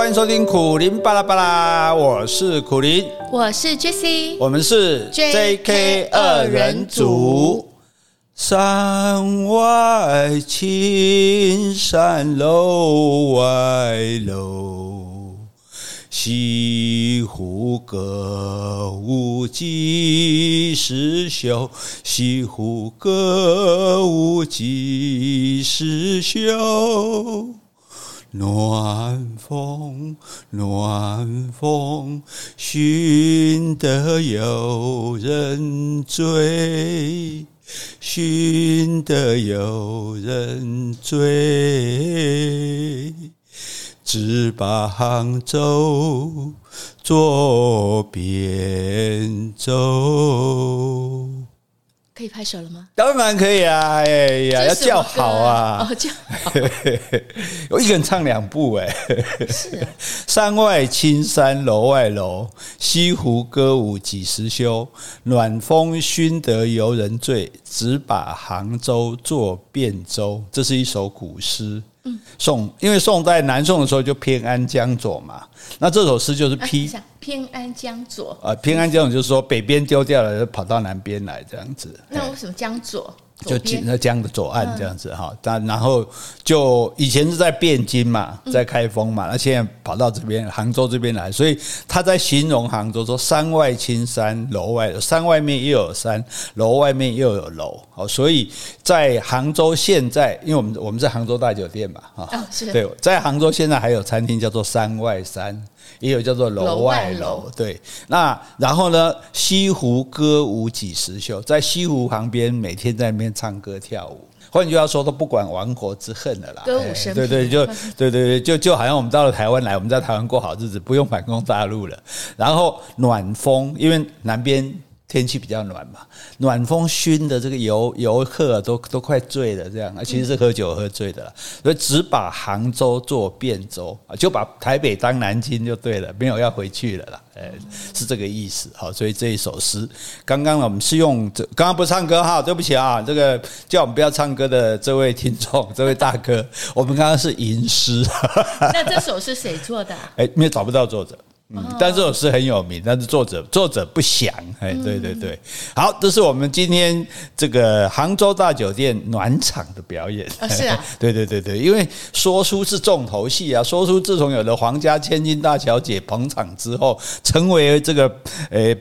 欢迎收听苦林巴拉巴拉，我是苦林，我是 Jessie，我们是 JK 二人组。山外青山楼外楼，西湖歌舞几时休？西湖歌舞几时休？暖风，暖风，熏得有人醉，熏得有人醉。只把杭州作汴州。可以拍手了吗？当然可以啊！哎呀，要叫好啊！哦，叫好。我一个人唱两部哎。是啊。山外青山楼外楼，西湖歌舞几时休？暖风熏得游人醉，只把杭州作汴州。这是一首古诗。宋，因为宋在南宋的时候就偏安江左嘛，那这首诗就是批偏安江左啊，偏安江左就是说北边丢掉了，就跑到南边来这样子。那为什么江左？就那江的左岸这样子哈，但然后就以前是在汴京嘛，在开封嘛，那现在跑到这边杭州这边来，所以他在形容杭州说山外青山楼外楼，山外面又有山，楼外面又有楼，好，所以在杭州现在，因为我们我们在杭州大酒店嘛，哈，对，在杭州现在还有餐厅叫做山外山。也有叫做楼外楼，对。那然后呢？西湖歌舞几时休？在西湖旁边，每天在那边唱歌跳舞。换句话说，都不管亡国之恨了啦。歌舞升平，对对，就对对对，就就好像我们到了台湾来，我们在台湾过好日子，不用反攻大陆了。然后暖风，因为南边。天气比较暖嘛，暖风熏的这个游游客都都快醉了，这样啊，其实是喝酒喝醉的了，所以只把杭州做汴州啊，就把台北当南京就对了，没有要回去了啦，哎，是这个意思。好，所以这一首诗，刚刚呢我们是用这，刚刚不唱歌哈，对不起啊，这个叫我们不要唱歌的这位听众，这位大哥，我们刚刚是吟诗。那这首是谁做的？哎，没有找不到作者。嗯，但这首诗很有名，但是作者作者不详。哎，对对对，好，这是我们今天这个杭州大酒店暖场的表演。是啊，对对对对，因为说书是重头戏啊，说书自从有了皇家千金大小姐捧场之后，成为这个诶。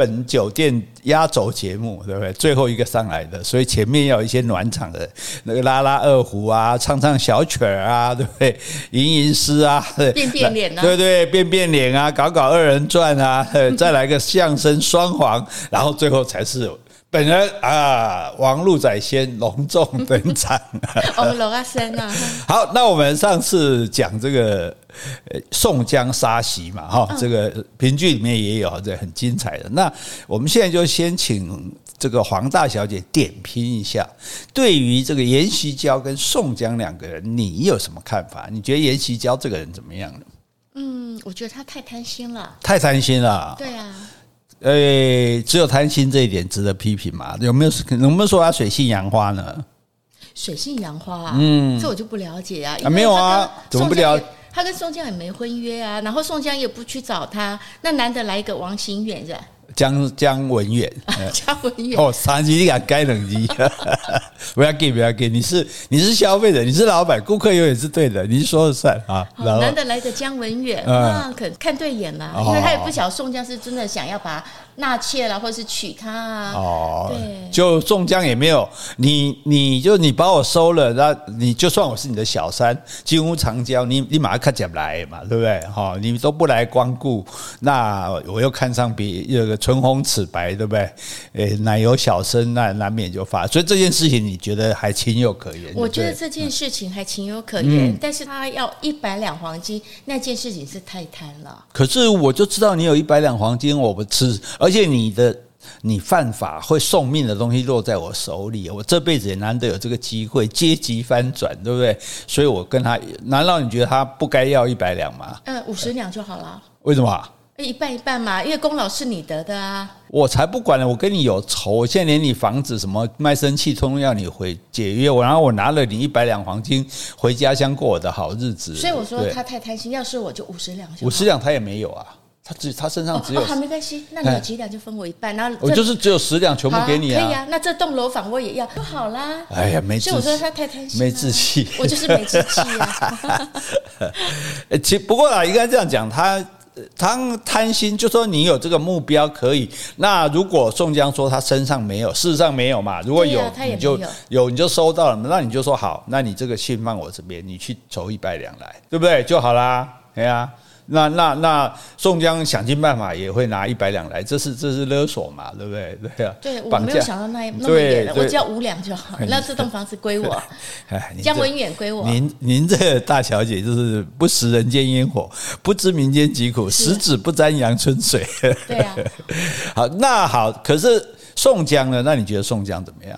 本酒店压轴节目，对不对？最后一个上来的，所以前面要有一些暖场的，那个拉拉二胡啊，唱唱小曲儿啊，对不对？吟吟诗啊，变变脸啊，对对，变变脸啊，搞搞二人转啊，再来个相声双簧，然后最后才是。本人啊，王路仔先隆重登场。我们罗阿森啊。好，那我们上次讲这个宋江杀袭嘛，哈，这个评剧里面也有这很精彩的。那我们现在就先请这个黄大小姐点评一下，对于这个阎锡交跟宋江两个人，你有什么看法？你觉得阎锡交这个人怎么样呢？嗯，我觉得他太贪心了。太贪心了。对啊。诶、欸，只有贪心这一点值得批评嘛？有没有？能不能说他水性杨花呢？水性杨花啊，嗯，这我就不了解啊。啊，没有啊，怎么不了解？他跟宋江也没婚约啊，然后宋江也不去找他，那难得来一个王行远是吧？江江文远，江文远哦，三级你敢该等级，不要给不要给，你是你是消费者，你是老板，顾客永远是对的，你说了算啊。难得来个江文远，那，可看对眼了，因为他也不晓得宋江是真的想要把纳妾了，或者是娶她啊。哦，对，就宋江也没有你，你就你把我收了，那你就算我是你的小三，金屋藏娇，你你马上看起来嘛，对不对？哈，你都不来光顾，那我又看上别这个。唇红齿白，对不对？诶，奶油小生，那难免就发。所以这件事情，你觉得还情有可原？我觉得这件事情还情有可原，嗯、但是他要一百两黄金，那件事情是太贪了。可是我就知道你有一百两黄金，我不吃，而且你的你犯法会送命的东西落在我手里，我这辈子也难得有这个机会阶级翻转，对不对？所以我跟他，难道你觉得他不该要一百两吗？嗯，五十两就好了。为什么？一半一半嘛，因为功劳是你得的啊。我才不管呢，我跟你有仇，我现在连你房子什么卖身契通通要你回解约，我然后我拿了你一百两黄金回家乡过我的好日子。所以我说他太贪心，要是我就五十两，五十两他也没有啊。他只他身上只有，好没关系，那你有几两就分我一半，然后我就是只有十两，全部给你啊，可以啊，那这栋楼房我也要，就好啦。哎呀，没，所以我说他太贪心，没志气，我就是没志气啊。其不过啊，应该这样讲，他他贪心，就说你有这个目标可以。那如果宋江说他身上没有，事实上没有嘛，如果有，你就有你就收到了，那你就说好，那你这个信放我这边，你去筹一百两来，对不对？就好啦，对呀。那那那宋江想尽办法也会拿一百两来，这是这是勒索嘛，对不对？对啊，对，我没有想到那那么远，我只要五两就好，那这栋房子归我，江 文远归我。您您这个大小姐就是不食人间烟火，不知民间疾苦，十指不沾阳春水。对啊，好，那好，可是宋江呢？那你觉得宋江怎么样？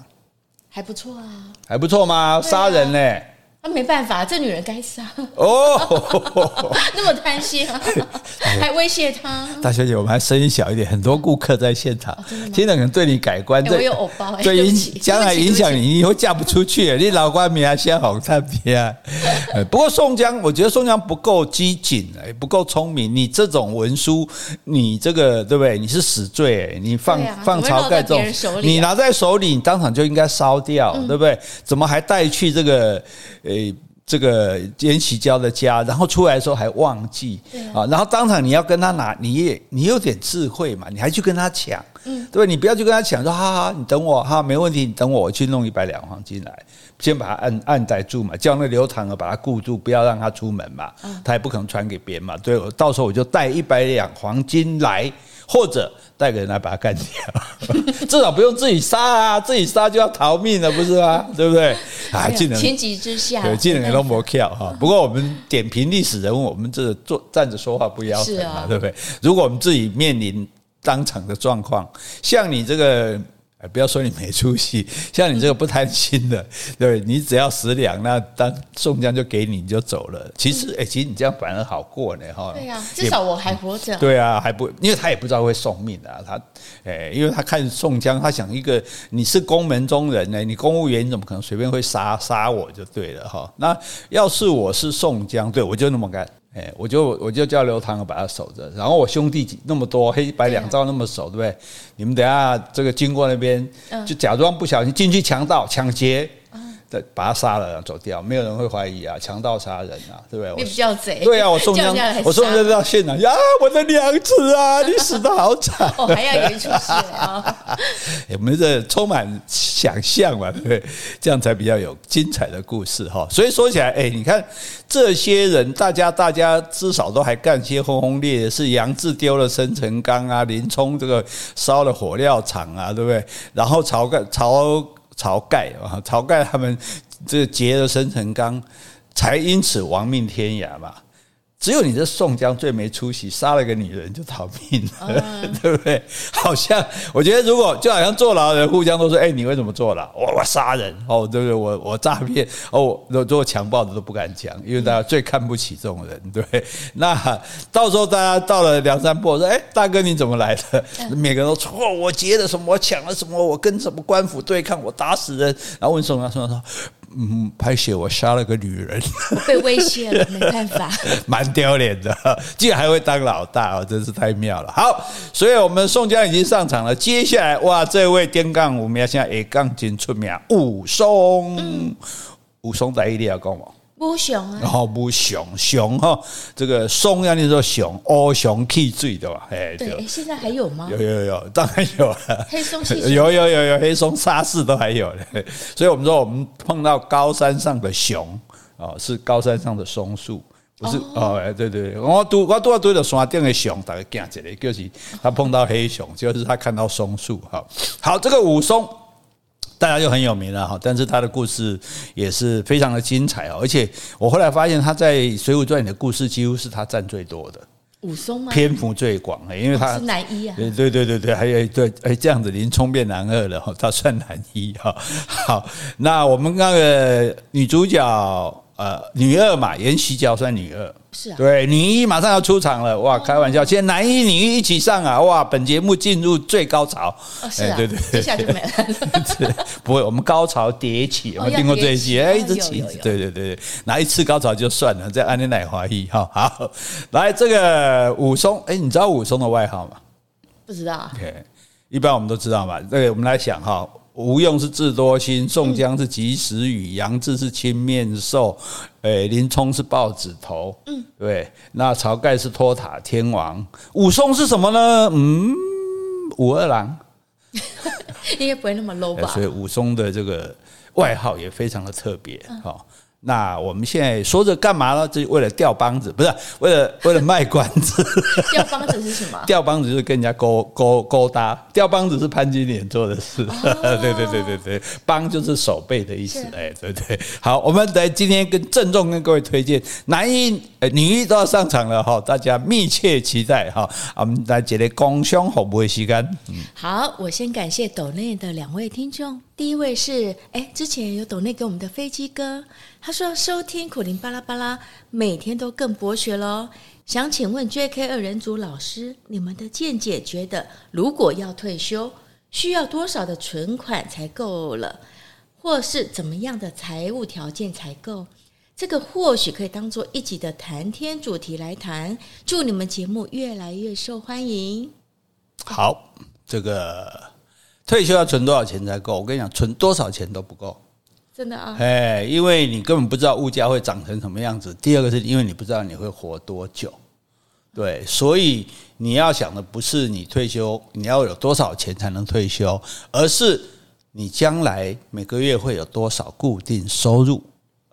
还不错啊，还不错吗？杀人呢？那、啊、没办法，这女人该杀哦，那么贪心、啊，还威胁他。大小姐，我们还声音小一点，很多顾客在现场，听了可能对你改观。欸、我有偶包、欸，对影将来影响你，你以后嫁不出去。你老官名啊，先好看别啊。不过宋江，我觉得宋江不够机警，哎，不够聪明。你这种文书，你这个对不对？你是死罪，你放、啊、放晁盖这种，你拿在手里，你当场就应该烧掉，对不对？怎么还带去这个？诶，这个颜喜娇的家，然后出来的时候还忘记啊，然后当场你要跟他拿，你也你有点智慧嘛，你还去跟他抢，嗯，对，你不要去跟他抢，说哈哈，你等我哈，没问题，你等我，我去弄一百两黄金来，先把他按按逮住嘛，叫那刘唐儿把他固住，不要让他出门嘛，他也不可能传给别人嘛，对，到时候我就带一百两黄金来，或者。带个人来把他干掉，至少不用自己杀啊！自己杀就要逃命了，不是吗？对不对？啊，技能情急之下，对，技能也都没跳 哈。不过我们点评历史人物，我们这坐站着说话不腰疼啊，对不对？如果我们自己面临当场的状况，像你这个。不要说你没出息，像你这个不贪心的，对，你只要十两，那当宋江就给你，你就走了。其实，哎，其实你这样反而好过呢，哈。对呀，至少我还活着。对啊，还不，因为他也不知道会送命啊，他，哎，因为他看宋江，他想一个你是宫门中人呢，你公务员你怎么可能随便会杀杀我就对了哈。那要是我是宋江，对我就那么干。哎，我就我就叫刘唐儿把他守着，然后我兄弟那么多，黑白两道那么熟，对不对？你们等下这个经过那边，就假装不小心进去强盗抢劫。对，把他杀了，走掉，没有人会怀疑啊，强盗杀人啊，对不对？你比较贼。对啊，我宋江，我宋江到现场呀，我的娘子啊，你死的好惨。哦，还要演出戏啊？我们这充满想象嘛，对不对？这样才比较有精彩的故事哈。所以说起来，哎，你看这些人，大家大家至少都还干些轰轰烈烈，是杨志丢了生辰纲啊，林冲这个烧了火料场啊，对不对？然后晁盖晁。晁盖啊，晁盖他们这劫了生辰纲，才因此亡命天涯嘛。只有你这宋江最没出息，杀了个女人就逃命了，嗯、对不对？好像我觉得，如果就好像坐牢的人互相都说：“哎，你为什么坐牢？我我杀人哦，对不对？我我诈骗哦，做做强暴的都不敢讲，因为大家最看不起这种人，对。那到时候大家到了梁山泊说：哎，大哥你怎么来的？每个人都错：我劫了什么？我抢了什么？我跟什么官府对抗？我打死人。然后问宋江，宋江说。嗯，拍写我杀了个女人，被威胁了，没办法，蛮丢脸的，竟然还会当老大哦，真是太妙了。好，所以我们宋江已经上场了，接下来哇，这位天杠五名现在也杠精出名，武松，嗯、武松在一定要讲嘛。武松啊，然后武松松哈，这个松要念作熊，乌熊气醉对吧？哎，对，现在还有吗？有有有，当然有了。黑松气，有有有有黑松沙士都还有嘞，所以我们说我们碰到高山上的熊啊，是高山上的松树，不是哦？哎，对对，我都我都要对着山顶的熊，大家惊起来，就是他碰到黑熊，就是他看到松树。哈，好，这个武松。大家就很有名了哈，但是他的故事也是非常的精彩哦，而且我后来发现他在《水浒传》里的故事几乎是他占最多的，武松吗？篇幅最广，因为他是男一啊，对对对对对，还有对哎这样子林冲变男二了哈，他算男一哈。好，那我们那个女主角。呃女二嘛，延禧角算女二。是啊，对，女一马上要出场了，哇，开玩笑，现在男一、女一一起上啊，哇，本节目进入最高潮，哦，是啊，对对，接下来就没了，不会，我们高潮迭起，有没有听过这一句？哎，一直起，对对对对，拿一次高潮就算了，这安妮奶华裔哈，好，来这个武松，哎，你知道武松的外号吗？不知道，OK，一般我们都知道嘛，这个我们来想哈。吴用是智多星，宋江是及时雨，杨志是青面兽，诶，林冲是豹子头，嗯，对，那晁盖是托塔天王，武松是什么呢？嗯，武二郎，应该不会那么 low 吧？所以武松的这个外号也非常的特别，哈。那我们现在说着干嘛呢？这为了钓帮子，不是为了为了卖关子。钓帮子是什么？钓帮子就是跟人家勾勾勾搭。钓帮子是潘金莲做的事。哦、对对对对对，帮就是手背的意思。哎，对对。好，我们来今天跟郑重跟各位推荐男一、呃女一都要上场了哈，大家密切期待哈。我们来接来共享服务的时间。嗯，好，我先感谢斗内的两位听众。第一位是哎，之前有董内给我们的飞机哥。他说：“收听苦灵巴拉巴拉，每天都更博学喽。想请问 J.K. 二人组老师，你们的见解觉得，如果要退休，需要多少的存款才够了，或是怎么样的财务条件才够？这个或许可以当做一集的谈天主题来谈。祝你们节目越来越受欢迎。”好，这个退休要存多少钱才够？我跟你讲，存多少钱都不够。真的啊！哎，因为你根本不知道物价会涨成什么样子。第二个是因为你不知道你会活多久，对，所以你要想的不是你退休你要有多少钱才能退休，而是你将来每个月会有多少固定收入。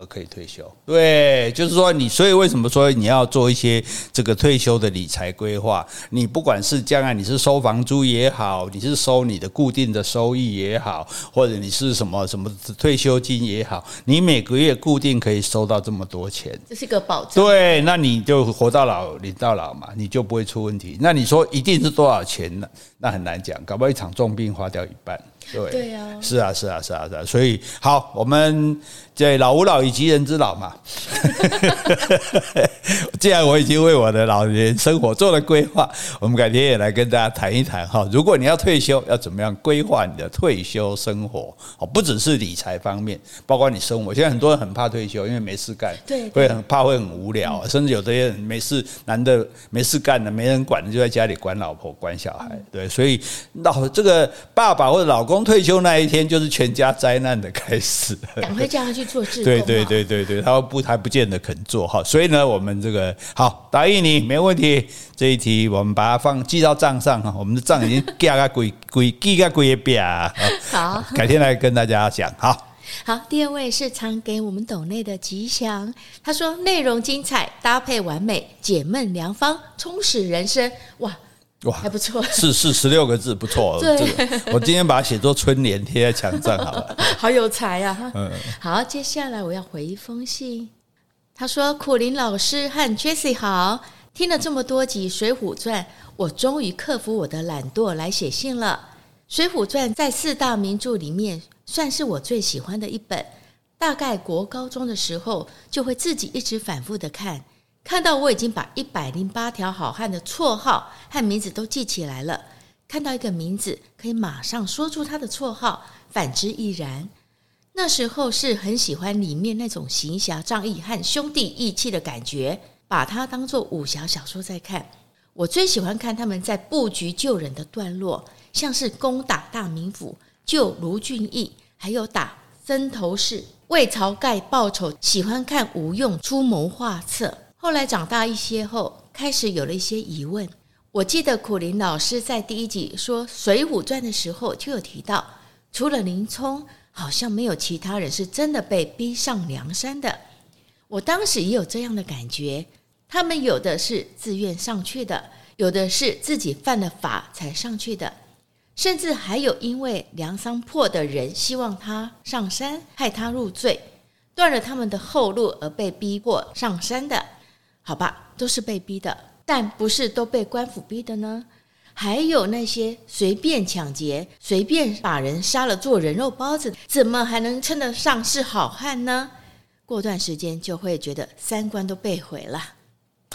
可以退休，对，就是说你，所以为什么说你要做一些这个退休的理财规划？你不管是将来你是收房租也好，你是收你的固定的收益也好，或者你是什么什么退休金也好，你每个月固定可以收到这么多钱，这是个保障。对，那你就活到老，领到老嘛，你就不会出问题。那你说一定是多少钱呢？那很难讲，搞不好一场重病花掉一半。对，对啊，是啊，是啊，是啊，是啊，所以好，我们这老吾老以及人之老嘛。既然我已经为我的老年生活做了规划，我们改天也来跟大家谈一谈哈。如果你要退休，要怎么样规划你的退休生活？哦，不只是理财方面，包括你生活。现在很多人很怕退休，因为没事干，对，会很怕会很无聊，甚至有的人没事，男的没事干的，没人管的，就在家里管老婆、管小孩。对，所以老这个爸爸或者老公。退休那一天就是全家灾难的开始，赶快叫他去做志工。对对对对对，他不还不见得肯做哈，所以呢，我们这个好答应你没问题。这一题我们把它放记到账上哈，我们的账已经记个鬼鬼记个鬼表。好，改天来跟大家讲。好好，第二位是常给我们斗内的吉祥，他说内容精彩，搭配完美，解闷良方，充实人生。哇！哇，还不错，是是十六个字，不错。对，我今天把它写作春联贴在墙上，好了。好有才啊！嗯，好，接下来我要回一封信。他说：“苦林老师和 Jessie 好，听了这么多集《水浒传》，我终于克服我的懒惰来写信了。《水浒传》在四大名著里面算是我最喜欢的一本，大概国高中的时候就会自己一直反复的看。”看到我已经把一百零八条好汉的绰号和名字都记起来了，看到一个名字可以马上说出他的绰号，反之亦然。那时候是很喜欢里面那种行侠仗义和兄弟义气的感觉，把它当做武侠小说在看。我最喜欢看他们在布局救人的段落，像是攻打大名府救卢俊义，还有打曾头市为晁盖报仇，喜欢看吴用出谋划策。后来长大一些后，开始有了一些疑问。我记得苦林老师在第一集说《水浒传》的时候，就有提到，除了林冲，好像没有其他人是真的被逼上梁山的。我当时也有这样的感觉，他们有的是自愿上去的，有的是自己犯了法才上去的，甚至还有因为梁山泊的人希望他上山，害他入罪，断了他们的后路而被逼迫上山的。好吧，都是被逼的，但不是都被官府逼的呢？还有那些随便抢劫、随便把人杀了做人肉包子，怎么还能称得上是好汉呢？过段时间就会觉得三观都被毁了。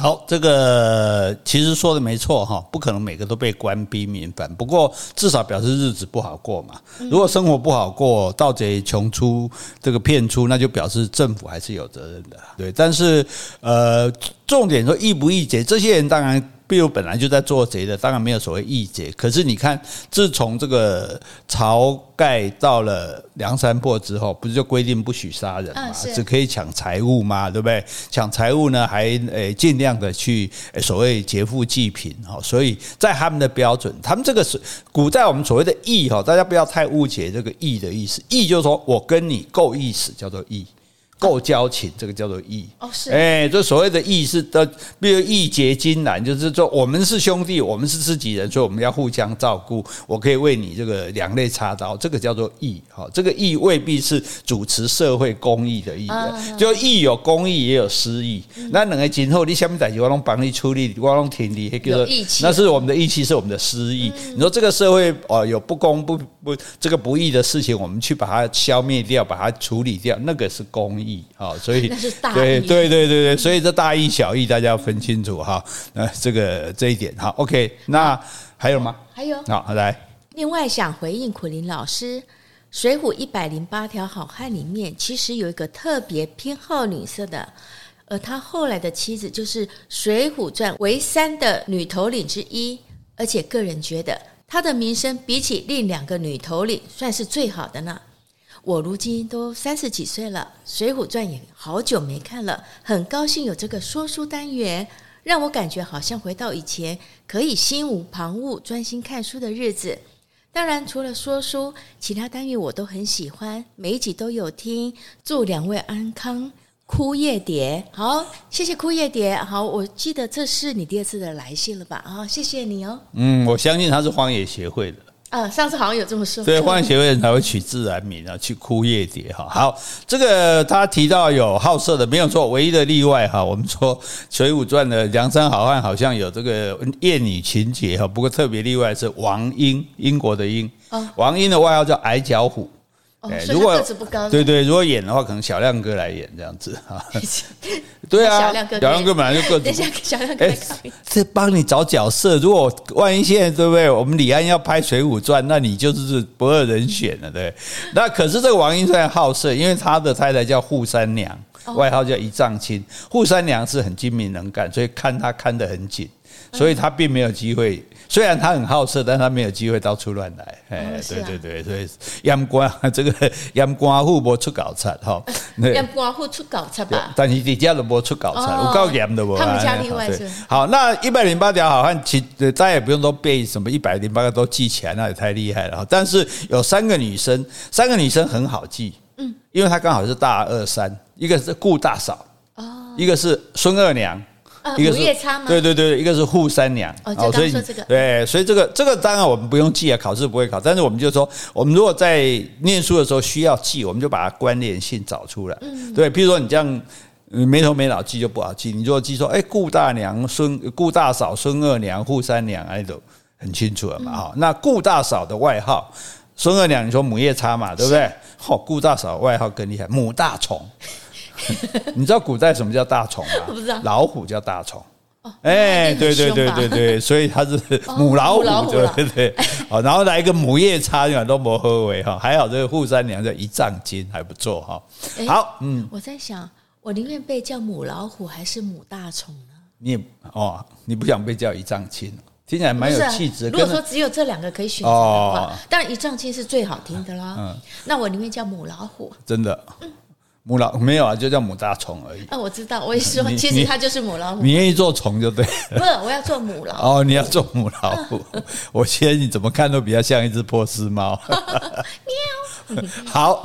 好，这个其实说的没错哈，不可能每个都被官逼民反，不过至少表示日子不好过嘛。如果生活不好过，盗贼穷出，这个骗出，那就表示政府还是有责任的。对，但是呃，重点说易不易解，这些人当然。比如本来就在做贼的，当然没有所谓义贼。可是你看，自从这个晁盖到了梁山泊之后，不是就规定不许杀人嘛，只可以抢财物嘛，对不对？抢财物呢，还诶尽量的去所谓劫富济贫哈。所以在他们的标准，他们这个是古代我们所谓的义哈，大家不要太误解这个义的意思。义就是说我跟你够意思，叫做义。够交情，这个叫做义哦，是哎，这所谓的义是的，比如义结金兰，就是说我们是兄弟，我们是自己人，所以我们要互相照顾。我可以为你这个两肋插刀，这个叫做义。哈，这个义未必是主持社会公益的义，就义有公益也有私义。那两个今后你下面在我拢帮你处理，我拢听你，叫做义气，那是我们的义气，是我们的私义。你说这个社会哦有不公不不这个不义的事情，我们去把它消灭掉，把它处理掉，那个是公益。啊，所以 对对对对对，所以这大义小义大家要分清楚哈。那这个这一点哈，OK。那还有吗？还有。好，来。另外想回应苦林老师，《水浒一百零八条好汉》里面其实有一个特别偏好女色的，而他后来的妻子就是《水浒传》唯三的女头领之一，而且个人觉得她的名声比起另两个女头领算是最好的呢。我如今都三十几岁了，《水浒传》也好久没看了，很高兴有这个说书单元，让我感觉好像回到以前可以心无旁骛、专心看书的日子。当然，除了说书，其他单元我都很喜欢，每一集都有听。祝两位安康，枯叶蝶。好，谢谢枯叶蝶。好，我记得这是你第二次的来信了吧？啊，谢谢你哦。嗯，我相信他是荒野协会的。啊，上次好像有这么说。对，荒野协会人才会取自然名啊，取枯叶蝶哈。好，这个他提到有好色的，没有错，唯一的例外哈。我们说《水浒传》的梁山好汉好像有这个艳女情节哈，不过特别例外是王英，英国的英。王英的外号叫矮脚虎。哎，如果对对，如果演的话，可能小亮哥来演这样子哈。对啊，小亮哥，小亮哥本来就个子。等一下，小亮哥，这帮你找角色。如果万一现在对不对？我们李安要拍《水浒传》，那你就是不二人选了，对。那可是这个王英虽然好色，因为他的太太叫扈三娘，外号叫一丈青。扈三娘是很精明能干，所以看他看得很紧，所以他并没有机会。虽然他很好色，但他没有机会到处乱来。哎，对对对，所以阉官 这个阉官户不出搞惨哈，阉官户出搞惨吧？但是你家都不出搞惨，我告严的不？他们家另外是好。那一百零八条好汉，其大家也不用都背什么一百零八个都记起来，那也太厉害了。但是有三个女生，三个女生很好记，嗯，因为她刚好是大二三，一个是顾大嫂，哦，一个是孙二娘。一个是对对对，一个是扈三娘哦，所以对，所以这个这个当然我们不用记啊，考试不会考，但是我们就说，我们如果在念书的时候需要记，我们就把它关联性找出来。对，比如说你这样没头没脑记就不好记，你如果记说，哎，顾大娘、孙顾大嫂、孙二娘、扈三娘，哎，都很清楚了嘛。哈，那顾大嫂的外号，孙二娘，你说母夜叉嘛，对不对？哦，顾大嫂外号更厉害，母大虫。你知道古代什么叫大虫吗？我不知道。老虎叫大虫。哎，对对对对对，所以它是母老虎，对对对。好，然后来一个母夜叉，你看都没合为哈，还好这个扈三娘叫一丈金，还不错哈。好，嗯，我在想，我宁愿被叫母老虎还是母大虫呢？你也哦，你不想被叫一丈青，听起来蛮有气质。如果说只有这两个可以选择的话，当然一丈青是最好听的啦。嗯，那我宁愿叫母老虎。真的。母老没有啊，就叫母大虫而已。啊，我知道，我也说，其实它就是母老虎。你愿意做虫就对。不，我要做母老虎。哦，你要做母老虎，我觉得你怎么看都比较像一只波斯猫。喵。好，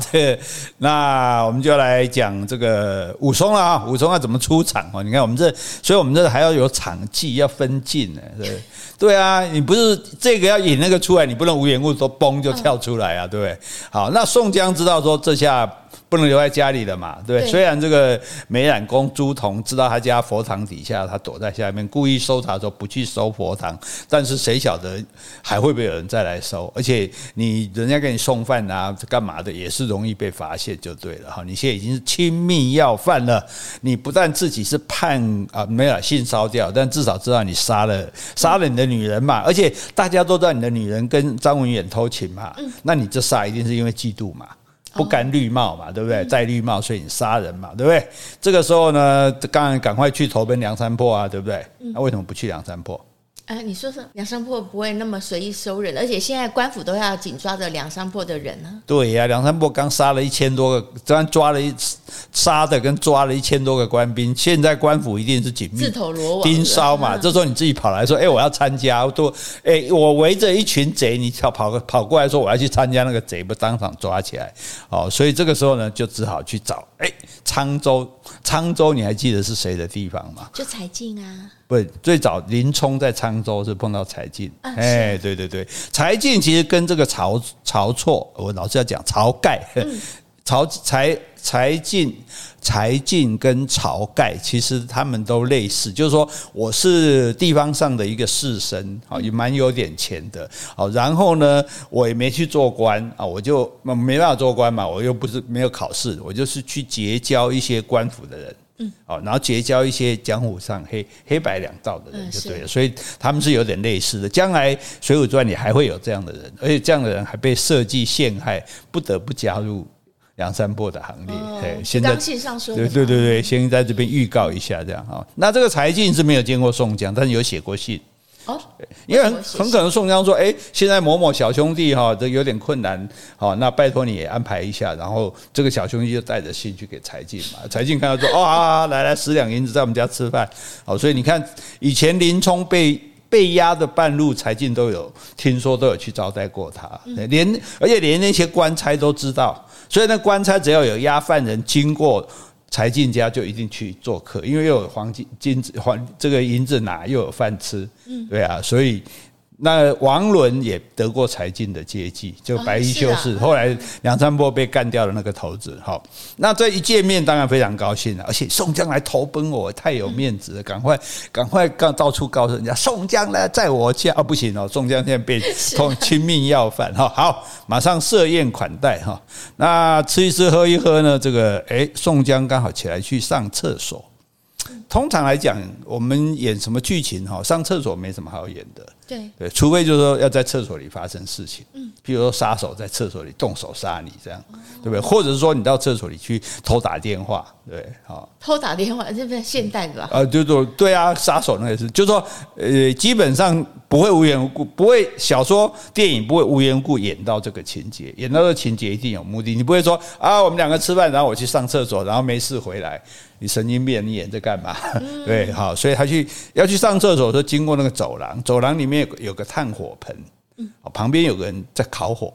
那我们就来讲这个武松了啊。武松要怎么出场啊？你看我们这，所以我们这还要有场记，要分镜呢。对对啊，你不是这个要引那个出来，你不能无缘无故说嘣就跳出来啊，对不对？好，那宋江知道说这下。不能留在家里了嘛，对不对？虽然这个美染公朱仝知道他家佛堂底下，他躲在下面故意搜查的时候不去搜佛堂，但是谁晓得还会不会有人再来搜？而且你人家给你送饭啊，干嘛的也是容易被发现，就对了哈。你现在已经是亲密要犯了，你不但自己是判啊没有信烧掉，但至少知道你杀了杀了你的女人嘛，而且大家都知道你的女人跟张文远偷情嘛，那你这杀一定是因为嫉妒嘛。不甘绿帽嘛，对不对？戴绿帽，所以你杀人嘛，对不对？这个时候呢，当然赶快去投奔梁山泊啊，对不对？那为什么不去梁山泊？哎，你说说，梁山泊不会那么随意收人，而且现在官府都要紧抓着梁山泊的人呢。对呀，梁山泊刚杀了一千多个，刚抓了一杀的跟抓了一千多个官兵，现在官府一定是紧密自投罗网盯梢嘛。这时候你自己跑来说，哎，我要参加，都哎，我围着一群贼，你跑跑跑过来说我要去参加那个贼，不当场抓起来哦。所以这个时候呢，就只好去找哎，沧州，沧州你还记得是谁的地方吗？就柴进啊。不，最早林冲在沧州是碰到柴进，哎，对对对，柴进其实跟这个晁晁错，我老是要讲晁盖，晁柴柴进柴进跟晁盖其实他们都类似，就是说我是地方上的一个士绅，啊，也蛮有点钱的，好，然后呢，我也没去做官啊，我就没办法做官嘛，我又不是没有考试，我就是去结交一些官府的人。嗯，哦，然后结交一些江湖上黑黑白两道的人就对了，所以他们是有点类似的。将来《水浒传》里还会有这样的人，而且这样的人还被设计陷害，不得不加入梁山泊的行列。哎，现在对对对对，先在这边预告一下，这样哈。那这个柴进是没有见过宋江，但是有写过信。哦，因为很很可能宋江说：“哎，现在某某小兄弟哈，这有点困难，好，那拜托你也安排一下。”然后这个小兄弟就带着信去给柴进嘛。柴进看到说：“哦，好好，来来，十两银子在我们家吃饭。”好，所以你看，以前林冲被被押的半路，柴进都有听说，都有去招待过他，连而且连那些官差都知道，所以那官差只要有押犯人经过。柴进家就一定去做客，因为又有黄金金子黄这个银子拿，又有饭吃，对啊，所以。那王伦也得过柴进的接济，就白衣秀士，后来梁山伯被干掉的那个头子。好，那这一见面当然非常高兴了，而且宋江来投奔我，太有面子了，赶快赶快告到处告诉人家，宋江呢在我家啊，不行哦，宋江现在被通亲命要犯哈，好，马上设宴款待哈，那吃一吃喝一喝呢，这个诶，宋江刚好起来去上厕所。通常来讲，我们演什么剧情哈，上厕所没什么好演的。对对，除非就是说要在厕所里发生事情，嗯，譬如说杀手在厕所里动手杀你这样，对不对？或者是说你到厕所里去偷打电话，对，好，偷打电话这不是现代的吧？啊，就说对啊，杀手那也是，就是说呃，基本上不会无缘无故，不会小说电影不会无缘无故演到这个情节，演到这个情节一定有目的，你不会说啊，我们两个吃饭，然后我去上厕所，然后没事回来，你神经病，你演这干嘛？对，好，所以他去要去上厕所，候经过那个走廊，走廊里面。有个炭火盆，旁边有个人在烤火，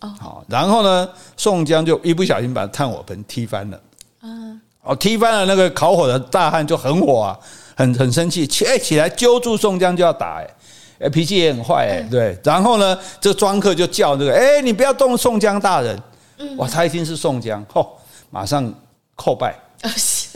哦，然后呢，宋江就一不小心把炭火盆踢翻了，哦，踢翻了那个烤火的大汉就很火啊，很很生气，起哎起来揪住宋江就要打，哎，脾气也很坏，哎，对，然后呢，这个庄客就叫这个，哎，你不要动宋江大人，哇，他一听是宋江，嚯，马上叩拜。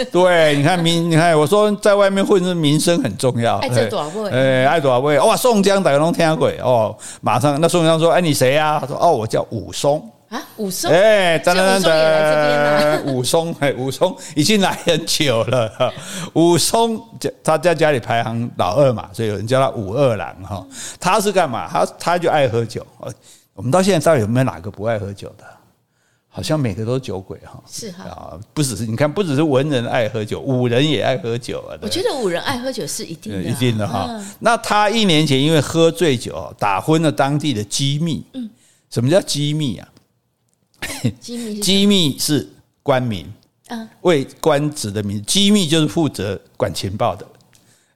对，你看名，你看我说在外面混，是名声很重要。爱多少位？哎，爱多少位？哇，宋江大家都听过哦。马上，那宋江说：“哎，你谁呀？”他说：“哦，我叫武松啊，武松。”哎，等等等等，武松，哎，武松已经来很久了。武松他在家里排行老二嘛，所以有人叫他武二郎哈。他是干嘛？他他就爱喝酒。我们到现在到底有没有哪个不爱喝酒的？好像每个都是酒鬼哈，是哈啊，不只是你看，不只是文人爱喝酒，武人也爱喝酒啊。我觉得武人爱喝酒是一定的，一定的哈。那他一年前因为喝醉酒打昏了当地的机密，嗯，什么叫机密啊？机密 机密是官名，嗯，为官职的名，机密就是负责管情报的，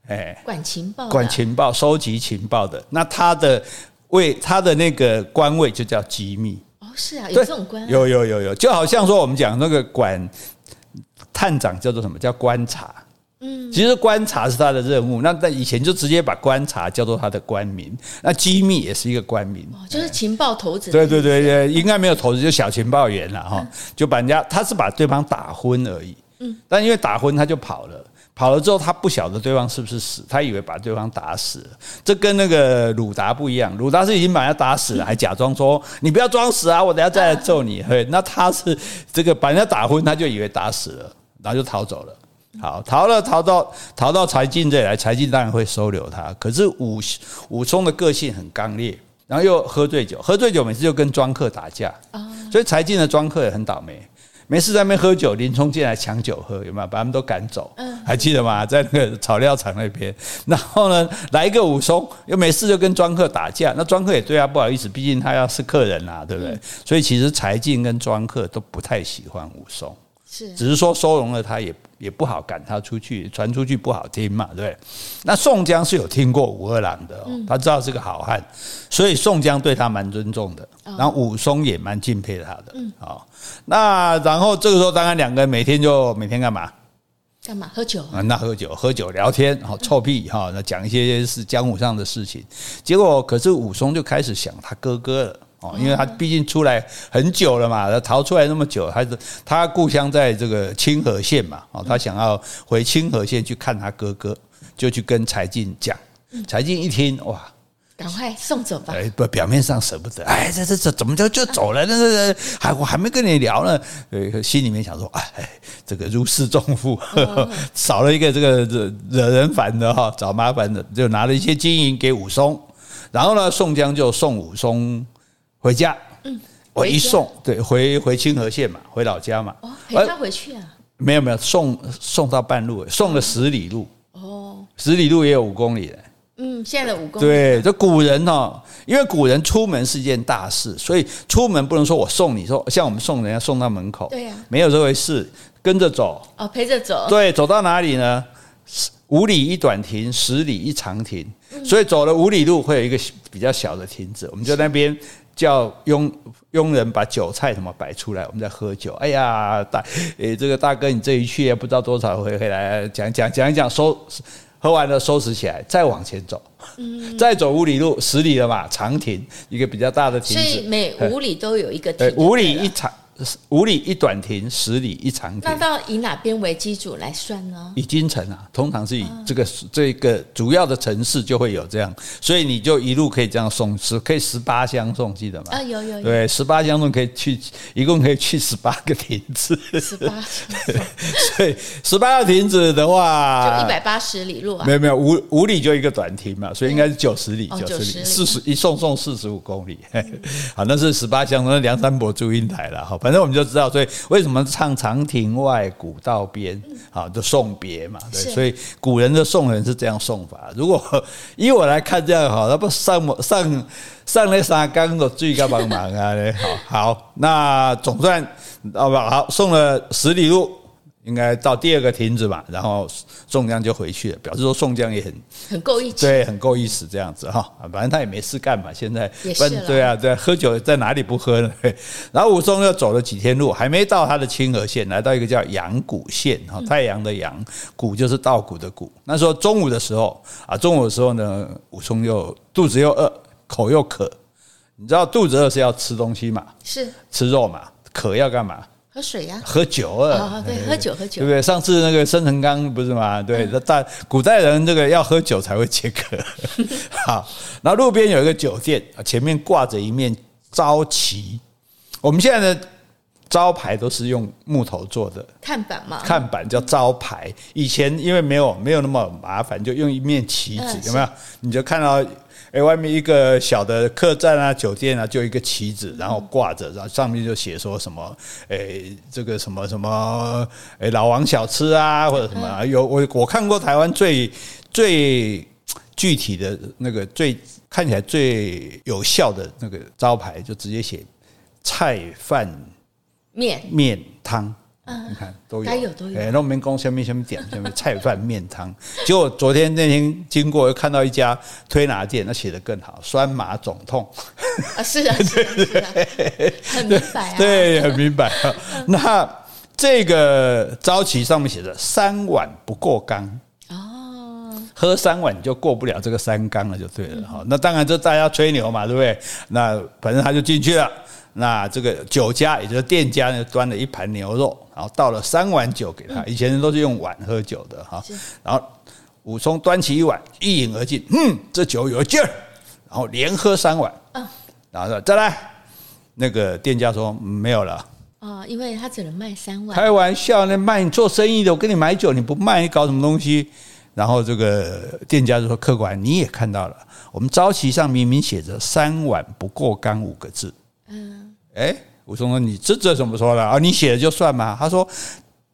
哎，管情报，管情报，收集情报的。那他的为他的那个官位就叫机密。是啊，有这种官，有有有有，就好像说我们讲那个管探长叫做什么叫观察，嗯，其实观察是他的任务。那在以前就直接把观察叫做他的官名。那机密也是一个官名，就是情报头子。对对对对，应该没有头子，就小情报员了哈。就把人家，他是把对方打昏而已。嗯，但因为打昏他就跑了。跑了之后，他不晓得对方是不是死，他以为把对方打死了。这跟那个鲁达不一样，鲁达是已经把他打死了，还假装说你不要装死啊，我等下再来揍你。嘿，那他是这个把人家打昏，他就以为打死了，然后就逃走了。好，逃了，逃到逃到柴进这里来，柴进当然会收留他。可是武武松的个性很刚烈，然后又喝醉酒，喝醉酒每次就跟庄客打架，所以柴进的庄客也很倒霉。没事在那边喝酒，林冲进来抢酒喝，有没有把他们都赶走？还记得吗？在那个草料场那边，然后呢，来一个武松，又没事就跟庄客打架，那庄客也对他不好意思，毕竟他要是客人啊，对不对？所以其实柴进跟庄客都不太喜欢武松。是，只是说收容了他也也不好赶他出去，传出去不好听嘛，对不对？那宋江是有听过武二郎的，他知道是个好汉，所以宋江对他蛮尊重的，然后武松也蛮敬佩他的。好，那然后这个时候，当然两个人每天就每天干嘛？干嘛？喝酒啊？那喝酒喝酒聊天，好臭屁哈，那讲一些是江湖上的事情。结果可是武松就开始想他哥哥了。哦，因为他毕竟出来很久了嘛，他逃出来那么久，还是他故乡在这个清河县嘛，哦，他想要回清河县去看他哥哥，就去跟柴进讲。柴进一听，哇，赶快送走吧！哎，不，表面上舍不得，哎，这这这怎么就就走了？那那还我还没跟你聊呢，呃，心里面想说，哎，这个如释重负，少了一个这个惹惹人烦的哈，找麻烦的，就拿了一些金银给武松，然后呢，宋江就送武松。回家，嗯，我一送，对，回回清河县嘛，回老家嘛，哦，陪他回去啊？没有没有，送送到半路，送了十里路，哦，十里路也有五公里嘞，嗯，现在的五公里，对，这古人哦，因为古人出门是件大事，所以出门不能说我送你，说像我们送人家送到门口，对呀，没有这回事，跟着走，哦，陪着走，对，走到哪里呢？五里一短亭，十里一长亭，所以走了五里路会有一个比较小的亭子，我们就在那边。叫佣佣人把酒菜什么摆出来，我们在喝酒。哎呀，大诶，这个大哥，你这一去也不知道多少回回来，讲讲讲一讲，收喝完了收拾起来，再往前走，嗯，再走五里路，十里了嘛，长亭一个比较大的亭子，所以每五里都有一个亭，五里一长。五里一短亭，十里一长亭。那到以哪边为基础来算呢？以京城啊，通常是以这个这个主要的城市就会有这样，所以你就一路可以这样送，十可以十八相送，记得吗？啊，有有有。对，十八相送可以去，一共可以去十八个亭子。十八。所以十八个亭子的话，就一百八十里路啊。没有没有，五五里就一个短亭嘛，所以应该是九十里，九十里，四十一送送四十五公里。好，那是十八相送，梁山伯祝英台了，好。反正我们就知道，所以为什么唱长亭外，古道边，好，就送别嘛。对，所以古人的送人是这样送法。如果以我来看，这样好，那不上上上那三缸的最该帮忙啊？好好，那总算好吧，好送了十里路。应该到第二个亭子吧，然后宋江就回去了，表示说宋江也很很够意思，对，很够意思这样子哈。反正他也没事干嘛，现在也是对啊，对，喝酒在哪里不喝呢？然后武松又走了几天路，还没到他的清河县，来到一个叫阳谷县哈，太阳的阳，谷就是稻谷的谷。那时候中午的时候啊，中午的时候呢，武松又肚子又饿，口又渴。你知道肚子饿是要吃东西嘛？是吃肉嘛？渴要干嘛？喝水呀，喝酒啊，哦，对，喝酒喝酒，对不对？上次那个生辰纲不是吗？对，大古代人这个要喝酒才会解渴。好，然后路边有一个酒店，前面挂着一面招旗。我们现在的招牌都是用木头做的看板嘛，看板叫招牌。以前因为没有没有那么麻烦，就用一面旗子，有没有？你就看到。哎，外面一个小的客栈啊、酒店啊，就一个旗子，然后挂着，然后上面就写说什么，哎，这个什么什么，哎，老王小吃啊，或者什么，有我我看过台湾最最具体的那个最看起来最有效的那个招牌，就直接写菜饭面面汤。你看都有，有都有。哎，那我们公下面下面点下面菜饭面汤。结果昨天那天经过又看到一家推拿店，那写的更好，酸麻肿痛。啊，是啊，是啊，很明白啊。对，很明白啊。那这个招旗上面写着“三碗不过冈”。喝三碗就过不了这个三缸了，就对了哈。那当然，这大家吹牛嘛，对不对？那反正他就进去了。那这个酒家，也就是店家呢，端了一盘牛肉，然后倒了三碗酒给他。以前人都是用碗喝酒的哈。然后武松端起一碗，一饮而尽。嗯，这酒有劲儿。然后连喝三碗。然后说再来。那个店家说没有了。哦，因为他只能卖三碗。开玩笑，那卖你做生意的，我跟你买酒，你不卖，你搞什么东西？然后这个店家就说：“客官，你也看到了，我们招旗上明明写着‘三碗不过冈’五个字。”嗯，哎，武松说：“你这这怎么说的啊？你写的就算嘛？”他说：“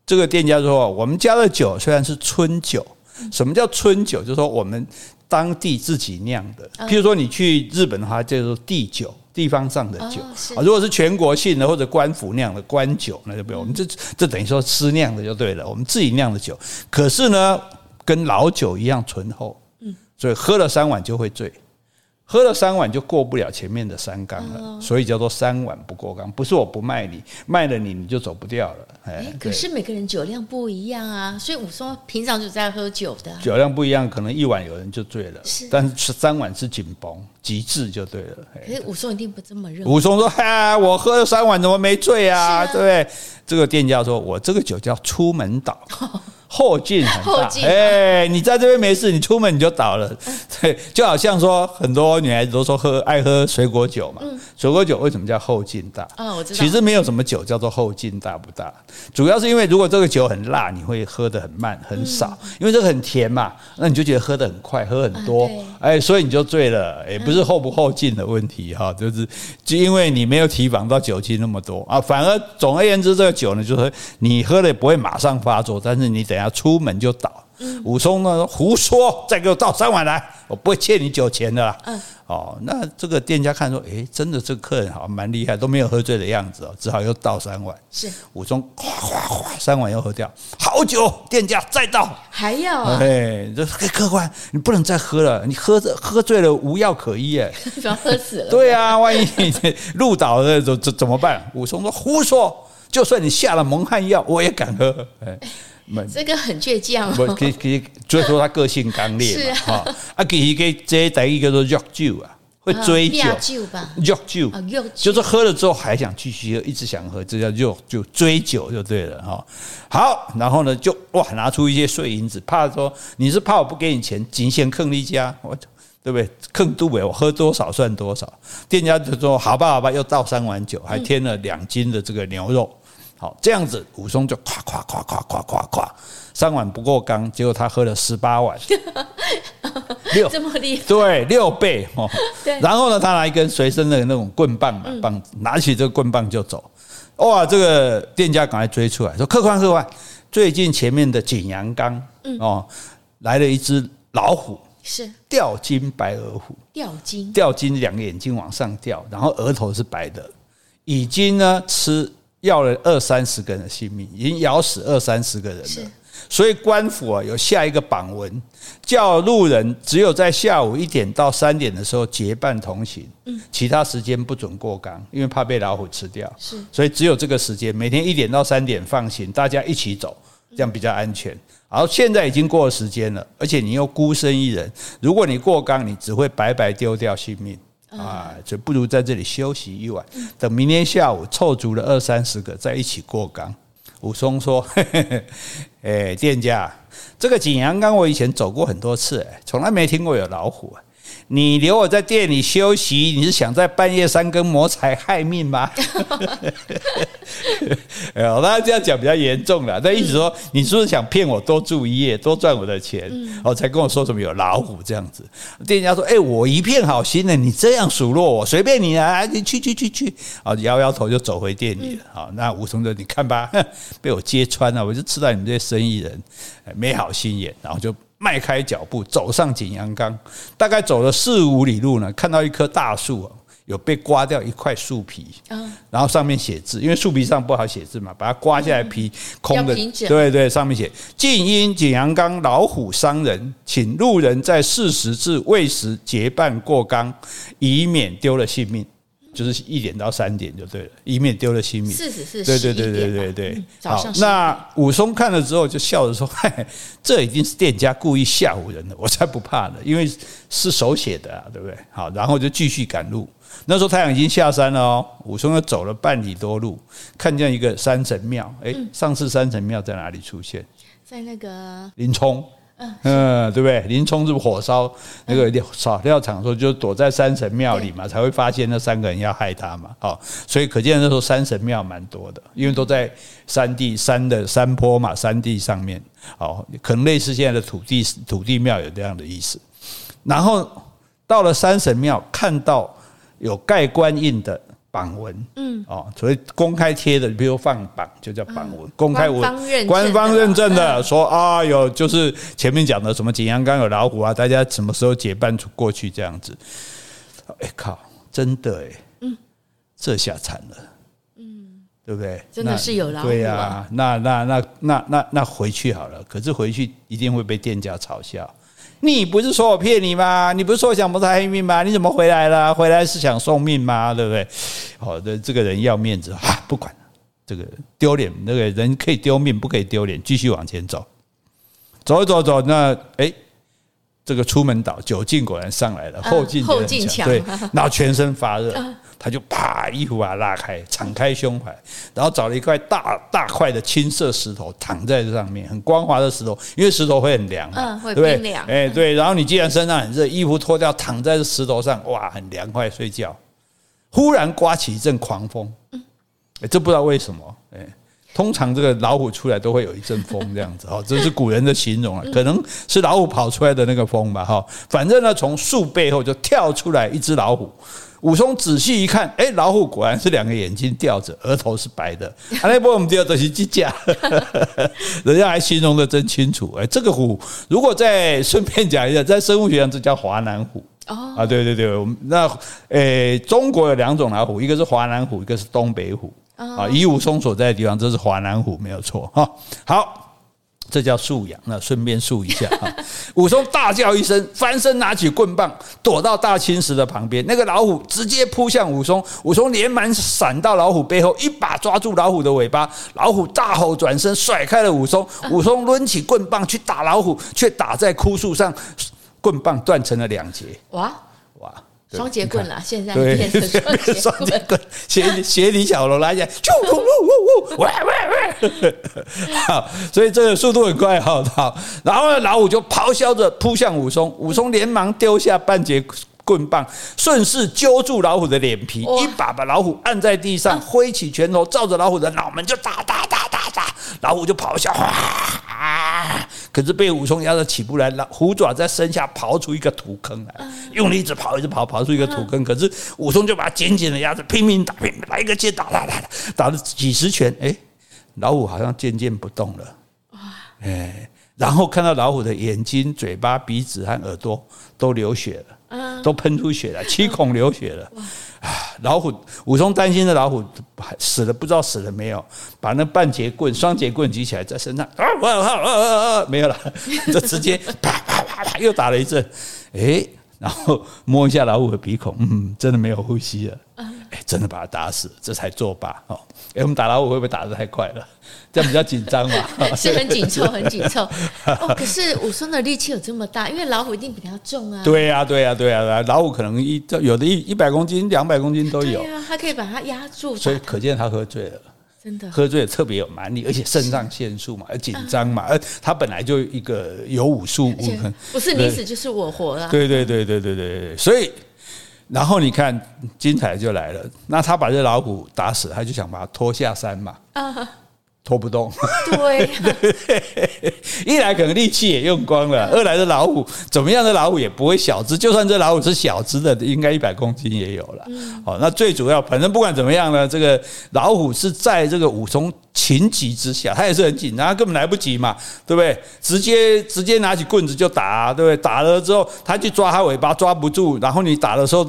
这个店家说，我们家的酒虽然是春酒，什么叫春酒？就是说我们当地自己酿的。譬如说你去日本的话，叫做地酒，地方上的酒啊。如果是全国性的或者官府酿的官酒，那就不用。我们这这等于说私酿的就对了，我们自己酿的酒。可是呢。”跟老酒一样醇厚，嗯，所以喝了三碗就会醉，喝了三碗就过不了前面的三缸了，所以叫做三碗不过缸。不是我不卖你，卖了你你就走不掉了。哎，可是每个人酒量不一样啊，所以武松平常就在喝酒的，酒量不一样，可能一碗有人就醉了，是，但是三碗是紧绷极致就对了。可是武松一定不这么认为。武松说：“嗨，我喝了三碗怎么没醉啊？对不对？”这个店家说：“我这个酒叫出门倒。”后劲很大，哎，你在这边没事，你出门你就倒了。对，就好像说很多女孩子都说喝爱喝水果酒嘛，水果酒为什么叫后劲大？哦，我知道。其实没有什么酒叫做后劲大不大，主要是因为如果这个酒很辣，你会喝得很慢很少，因为这个很甜嘛，那你就觉得喝得很快，喝很多，哎，所以你就醉了。也不是后不后劲的问题哈，就是就因为你没有提防到酒精那么多。啊，反而总而言之，这个酒呢，就是你喝了也不会马上发作，但是你等下。出门就倒，武松呢胡说，再给我倒三碗来，我不会欠你酒钱的啦。嗯，哦，那这个店家看说，诶，真的这个客人好像蛮厉害，都没有喝醉的样子哦，只好又倒三碗。是武松哗哗哗，三碗又喝掉，好酒，店家再倒，还要啊？哎，这客官，你不能再喝了，你喝着喝醉了无药可医哎，主要喝死了。对啊，万一 路倒了怎怎怎么办？武松说胡说，就算你下了蒙汗药，我也敢喝。哎。这个很倔强，不，可以可以，所以说他个性刚烈嘛，哈啊，其实个这等于叫做药酒啊，会追酒，药酒，就是喝了之后还想继续喝，一直想喝，这叫药就追酒就对了哈。好，然后呢就哇拿出一些碎银子，怕说你是怕我不给你钱，仅限坑你家，我对不对？坑杜伟，我喝多少算多少。店家就说好吧好吧，又倒三碗酒，还添了两斤的这个牛肉。好，这样子武松就咵咵咵咵咵咵咵，三碗不过冈，结果他喝了十八碗，六这么厉害，对，六倍哦。然后呢，他拿一根随身的那种棍棒嘛，棒拿起这个棍棒就走。哇，这个店家赶快追出来，说：“客官客官，最近前面的景阳冈哦，来了一只老虎，是吊睛白额虎，吊睛，吊睛，两个眼睛往上吊，然后额头是白的，已经呢吃。”要了二三十个人的性命，已经咬死二三十个人了。所以官府啊有下一个榜文，叫路人只有在下午一点到三点的时候结伴同行，其他时间不准过岗，因为怕被老虎吃掉。是，所以只有这个时间，每天一点到三点放行，大家一起走，这样比较安全。然后现在已经过了时间了，而且你又孤身一人，如果你过岗，你只会白白丢掉性命。啊，就不如在这里休息一晚，等明天下午凑足了二三十个，再一起过岗。武松说：“嘿嘿嘿，哎，店家，这个景阳冈我以前走过很多次，哎，从来没听过有老虎。”你留我在店里休息，你是想在半夜三更谋财害命吗？哎，我当然这样讲比较严重了。但意思说，你是不是想骗我多住一夜，多赚我的钱？哦，才跟我说什么有老虎这样子。店家说：“哎，我一片好心的，你这样数落我，随便你啊，你去去去去。”啊，摇摇头就走回店里了。好，那吴松就你看吧，被我揭穿了，我就知道你们这些生意人没好心眼，然后就。迈开脚步走上景阳冈，大概走了四五里路呢，看到一棵大树啊，有被刮掉一块树皮，然后上面写字，因为树皮上不好写字嘛，把它刮下来皮空的，对对，上面写“静因景阳冈老虎伤人，请路人在巳时至未时结伴过冈，以免丢了性命。”就是一点到三点就对了，以免丢了性命。是是是，对对对对对对。嗯、早上那武松看了之后就笑着说：“嗨，这已经是店家故意吓唬人的，我才不怕呢，因为是手写的啊，对不对？”好，然后就继续赶路。那时候太阳已经下山了哦，武松又走了半里多路，看见一个山神庙。哎，上次山神庙在哪里出现？在那个林冲。嗯，对不对？林冲是不是火烧那个料烧料场的时候，就躲在山神庙里嘛，才会发现那三个人要害他嘛。好，所以可见那时候山神庙蛮多的，因为都在山地山的山坡嘛，山地上面。好，可能类似现在的土地土地庙有这样的意思。然后到了山神庙，看到有盖棺印的。榜文，嗯，哦，所以公开贴的，比如放榜就叫榜文，公开文，官方认证的，说啊，有就是前面讲的什么景阳冈有老虎啊，大家什么时候结伴出过去这样子？哎靠，真的哎，嗯，这下惨了，嗯，对不对？真的是有老虎，对呀，那那那那那那回去好了，可是回去一定会被店家嘲笑。你不是说我骗你吗？你不是说我想谋财害命吗？你怎么回来了？回来是想送命吗？对不对？好的，这个人要面子啊，不管这个丢脸，那个人可以丢命，不可以丢脸，继续往前走，走走走，那哎。这个出门倒酒劲果然上来了，后劲后劲强，对，然后全身发热，他就啪衣服啊拉开，敞开胸怀，然后找了一块大大块的青色石头躺在这上面，很光滑的石头，因为石头会很凉，嗯，会冰凉，哎，对，然后你既然身上很热，衣服脱掉躺在这石头上，哇，很凉快睡觉。忽然刮起一阵狂风，哎，这不知道为什么，哎。通常这个老虎出来都会有一阵风这样子哈，这是古人的形容啊，可能是老虎跑出来的那个风吧哈。反正呢，从树背后就跳出来一只老虎。武松仔细一看，哎，老虎果然是两个眼睛吊着，额头是白的。啊，那波我们第二是机架，人家还形容的真清楚。哎，这个虎如果再顺便讲一下，在生物学上这叫华南虎。哦，啊，对对对，我们那诶，中国有两种老虎，一个是华南虎，一个是东北虎。啊，以武松所在的地方，这是华南虎，没有错哈。好，这叫素养，那顺便述一下哈。武松大叫一声，翻身拿起棍棒，躲到大青石的旁边。那个老虎直接扑向武松，武松连忙闪到老虎背后，一把抓住老虎的尾巴。老虎大吼，转身甩开了武松。武松抡起棍棒去打老虎，却打在枯树上，棍棒断成了两截。哇哇！双节棍了，现在变成 双节棍，学学李小龙来讲，啾啾呜呜呜，喂喂喂，好，所以这个速度很快，好好，然后呢，老虎就咆哮着扑向武松，武松连忙丢下半截棍棒，顺势揪住老虎的脸皮，一把把老虎按在地上，挥起拳头，照着老虎的脑门就打打打，老虎就咆哮。啊！可是被武松压得起不来，虎爪在身下刨出一个土坑来，用力一直刨，一直刨，刨出一个土坑。可是武松就把它紧紧的压着，拼命打，拼命来一个接打，打，打，打，打了几十拳。哎，老虎好像渐渐不动了。哇！哎，然后看到老虎的眼睛、嘴巴、鼻子和耳朵都流血了，都喷出血了，七孔流血了。老虎，武松担心的老虎死了，不知道死了没有，把那半截棍、双截棍举起来在身上，啊啊啊啊没有了，就直接啪啪啪啪又打了一阵，哎，然后摸一下老虎的鼻孔，嗯，真的没有呼吸了。哎，真的把他打死，这才作罢哦。哎，我们打老虎会不会打得太快了？这样比较紧张嘛？是很紧凑，很紧凑。哦，可是武松的力气有这么大，因为老虎一定比他重啊。对呀，对呀，对呀，老虎可能一有的一一百公斤、两百公斤都有。对啊，他可以把它压住。所以可见他喝醉了，真的喝醉了特别有蛮力，而且肾上腺素嘛，而紧张嘛，而他本来就一个有武术，不是你死就是我活了。对对对对对对对，所以。然后你看，精彩就来了。那他把这老虎打死，他就想把它拖下山嘛。拖不动，对，一来可能力气也用光了，二来的老虎怎么样的老虎也不会小只，就算这老虎是小只的，应该一百公斤也有了。好，那最主要，反正不管怎么样呢，这个老虎是在这个武松情急之下，他也是很紧张，他根本来不及嘛，对不对？直接直接拿起棍子就打，对不对？打了之后，他去抓他尾巴抓不住，然后你打的时候。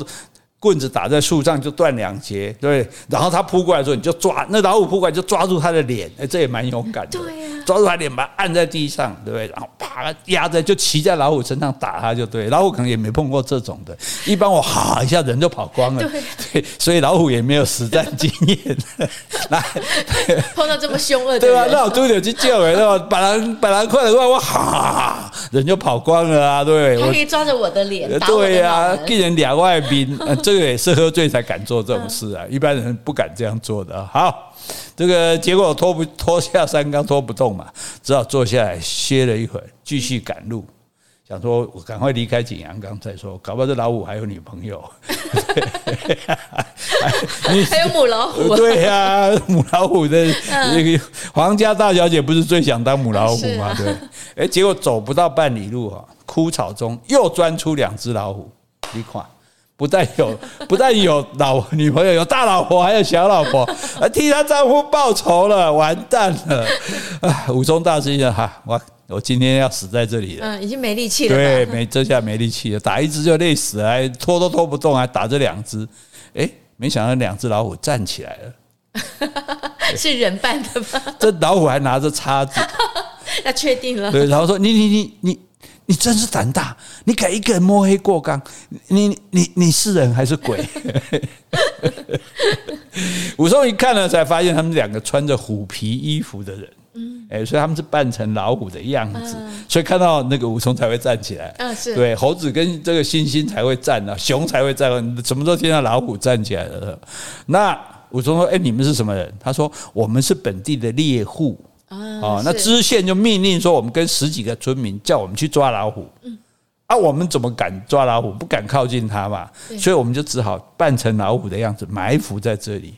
棍子打在树上就断两截，对。然后他扑过来的时候，你就抓那老虎扑过来就抓住他的脸，哎，这也蛮勇敢的。对呀，抓住他脸把他按在地上，对不对？然后啪啪压在就骑在老虎身上打他就对，老虎可能也没碰过这种的，一般我哈一下人就跑光了，对，对，所以老虎也没有实战经验。来，碰到这么凶恶的，对吧？那我都得去救人，对吧把人把人快的话，我哈人就跑光了啊，对，他可以抓着我的脸，对呀，给人两外兵，这个也是喝醉才敢做这种事啊，一般人不敢这样做的。好。这个结果拖不拖下山岗拖不动嘛，只好坐下来歇了一会儿，继续赶路，想说我赶快离开景阳冈再说，搞不好这老虎还有女朋友，还有母老虎，对呀，母老虎的那个皇家大小姐不是最想当母老虎吗？对，哎，结果走不到半里路啊，枯草中又钻出两只老虎，你看。不但有，不但有老女朋友，有大老婆，还有小老婆，替她丈夫报仇了，完蛋了！啊，武松大师一想，哈，我我今天要死在这里了。嗯，已经没力气了。对，没这下没力气了，打一只就累死了，还拖都拖不动，还打这两只。哎，没想到两只老虎站起来了，是人扮的吗？这老虎还拿着叉子，那确定了。对，然后说你你你你。你真是胆大！你敢一个人摸黑过岗？你你你是人还是鬼？武松一看呢，才发现他们两个穿着虎皮衣服的人，嗯，哎，所以他们是扮成老虎的样子，所以看到那个武松才会站起来。嗯，是对，猴子跟这个猩猩才会站呢，熊才会站。什么时候见到老虎站起来了？那武松说：“哎，你们是什么人？”他说：“我们是本地的猎户。”哦，那知县就命令说，我们跟十几个村民叫我们去抓老虎。嗯，啊，我们怎么敢抓老虎？不敢靠近它嘛。所以我们就只好扮成老虎的样子，埋伏在这里。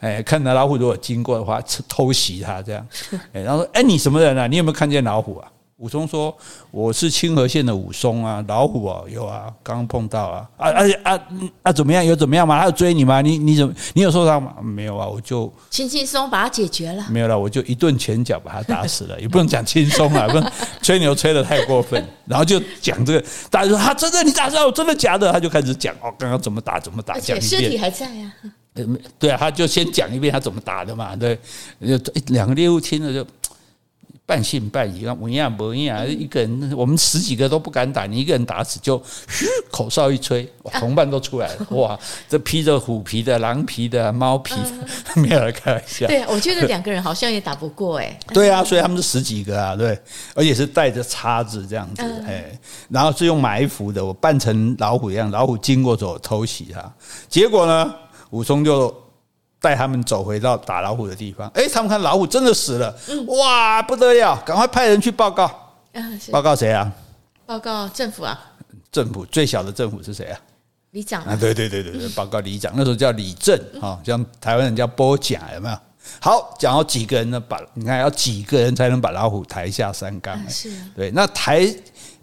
哎，看到老虎如果经过的话，偷袭它这样。哎，然后说，哎，你什么人啊？你有没有看见老虎啊？武松说：“我是清河县的武松啊，老虎啊，有啊，刚刚碰到啊，啊啊啊啊，怎么样？有怎么样吗？他有追你吗？你你怎么？你有受伤吗？没有啊，我就轻轻松把他解决了。没有了，我就一顿拳脚把他打死了，也不能讲轻松啊，不能吹牛吹得太过分。然后就讲这个，大家说他真的，你打知道？真的假的？他就开始讲哦，刚刚怎么打，怎么打，讲一遍。尸体还在呀？对啊，他就先讲一遍他怎么打的嘛。对，就两个猎物听了就。”半信半疑，啊，我一样不一样，一个人，我们十几个都不敢打，你一个人打死就嘘，口哨一吹，同伴都出来了，哇，这披着虎皮的、狼皮的、猫皮的，没有人开玩笑。对，我觉得两个人好像也打不过哎。对啊，所以他们是十几个啊，对，而且是带着叉子这样子，哎，然后是用埋伏的，我扮成老虎一样，老虎经过走偷袭他，结果呢，武松就。带他们走回到打老虎的地方，哎，他们看老虎真的死了，哇，不得了，赶快派人去报告。报告谁啊？报告政府啊。政府最小的政府是谁啊？里长啊，对对对对对，报告里长，那时候叫里政啊，像台湾人叫波甲，有没有？好，讲到几个人呢？把你看要几个人才能把老虎抬下山岗？是，对，那抬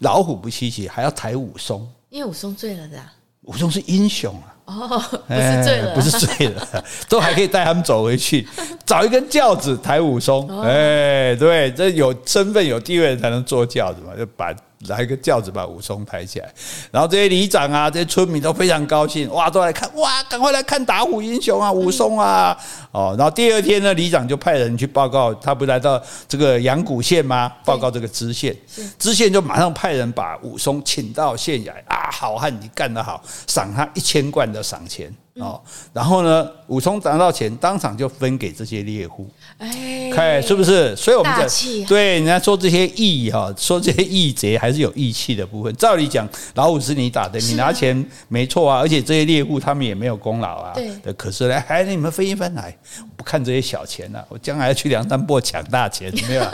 老虎不稀奇，还要抬武松，因为武松醉了的。武松是英雄啊。哦，不是醉了，不是醉了，都还可以带他们走回去，找一根轿子抬武松。哎，对，这有身份有地位才能坐轿子嘛，就把。来个轿子把武松抬起来，然后这些里长啊，这些村民都非常高兴，哇，都来看，哇，赶快来看打虎英雄啊，武松啊，哦，然后第二天呢，里长就派人去报告，他不来到这个阳谷县吗？报告这个知县，知县就马上派人把武松请到县衙，啊，好汉你干得好，赏他一千贯的赏钱。哦，然后呢，武松拿到钱，当场就分给这些猎户，哎，看是不是？所以我们讲，对人家说这些义哈，说这些义贼还是有义气的部分。照理讲，老虎是你打的，你拿钱没错啊，而且这些猎户他们也没有功劳啊。对，可是呢，哎，你们分一分来，我不看这些小钱了，我将来要去梁山泊抢大钱，没有？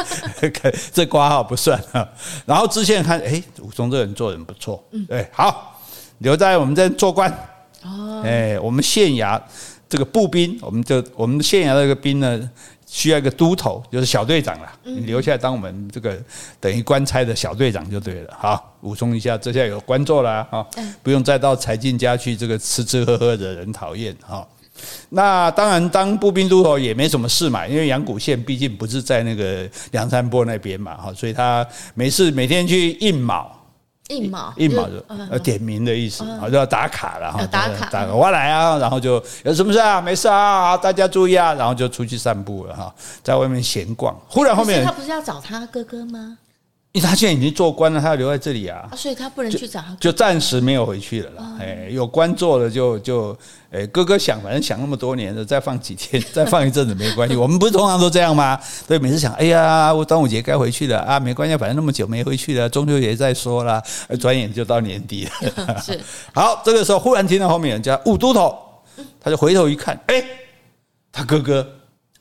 这挂号不算啊。然后知县看，哎，武松这人做人不错，对，好，留在我们这做官。哦，哎，我们县衙这个步兵，我们就我们县衙这个兵呢，需要一个都头，就是小队长了。你留下来当我们这个等于官差的小队长就对了。好，补充一下，这下有官做了哈，不用再到柴进家去这个吃吃喝喝惹人讨厌哈。那当然，当步兵都头也没什么事嘛，因为阳谷县毕竟不是在那个梁山泊那边嘛，哈，所以他没事每天去应卯。应卯，印卯就呃点名的意思，好就要打卡了哈，打卡，打卡，我来啊，然后就有什么事啊？没事啊，大家注意啊，然后就出去散步了哈，在外面闲逛。忽然后面他不是要找他哥哥吗？因为他现在已经做官了，他要留在这里啊，啊所以他不能去找他，就暂时没有回去了啦。哎、哦，有官做了就就，哎，哥哥想，反正想那么多年了，再放几天，再放一阵子没关系。我们不是通常都这样吗？对，每次想，哎呀，我端午节该回去了啊，没关系，反正那么久没回去了，中秋节再说啦。转眼就到年底了。是，好，这个时候忽然听到后面有人叫五都头，他就回头一看，哎，他哥哥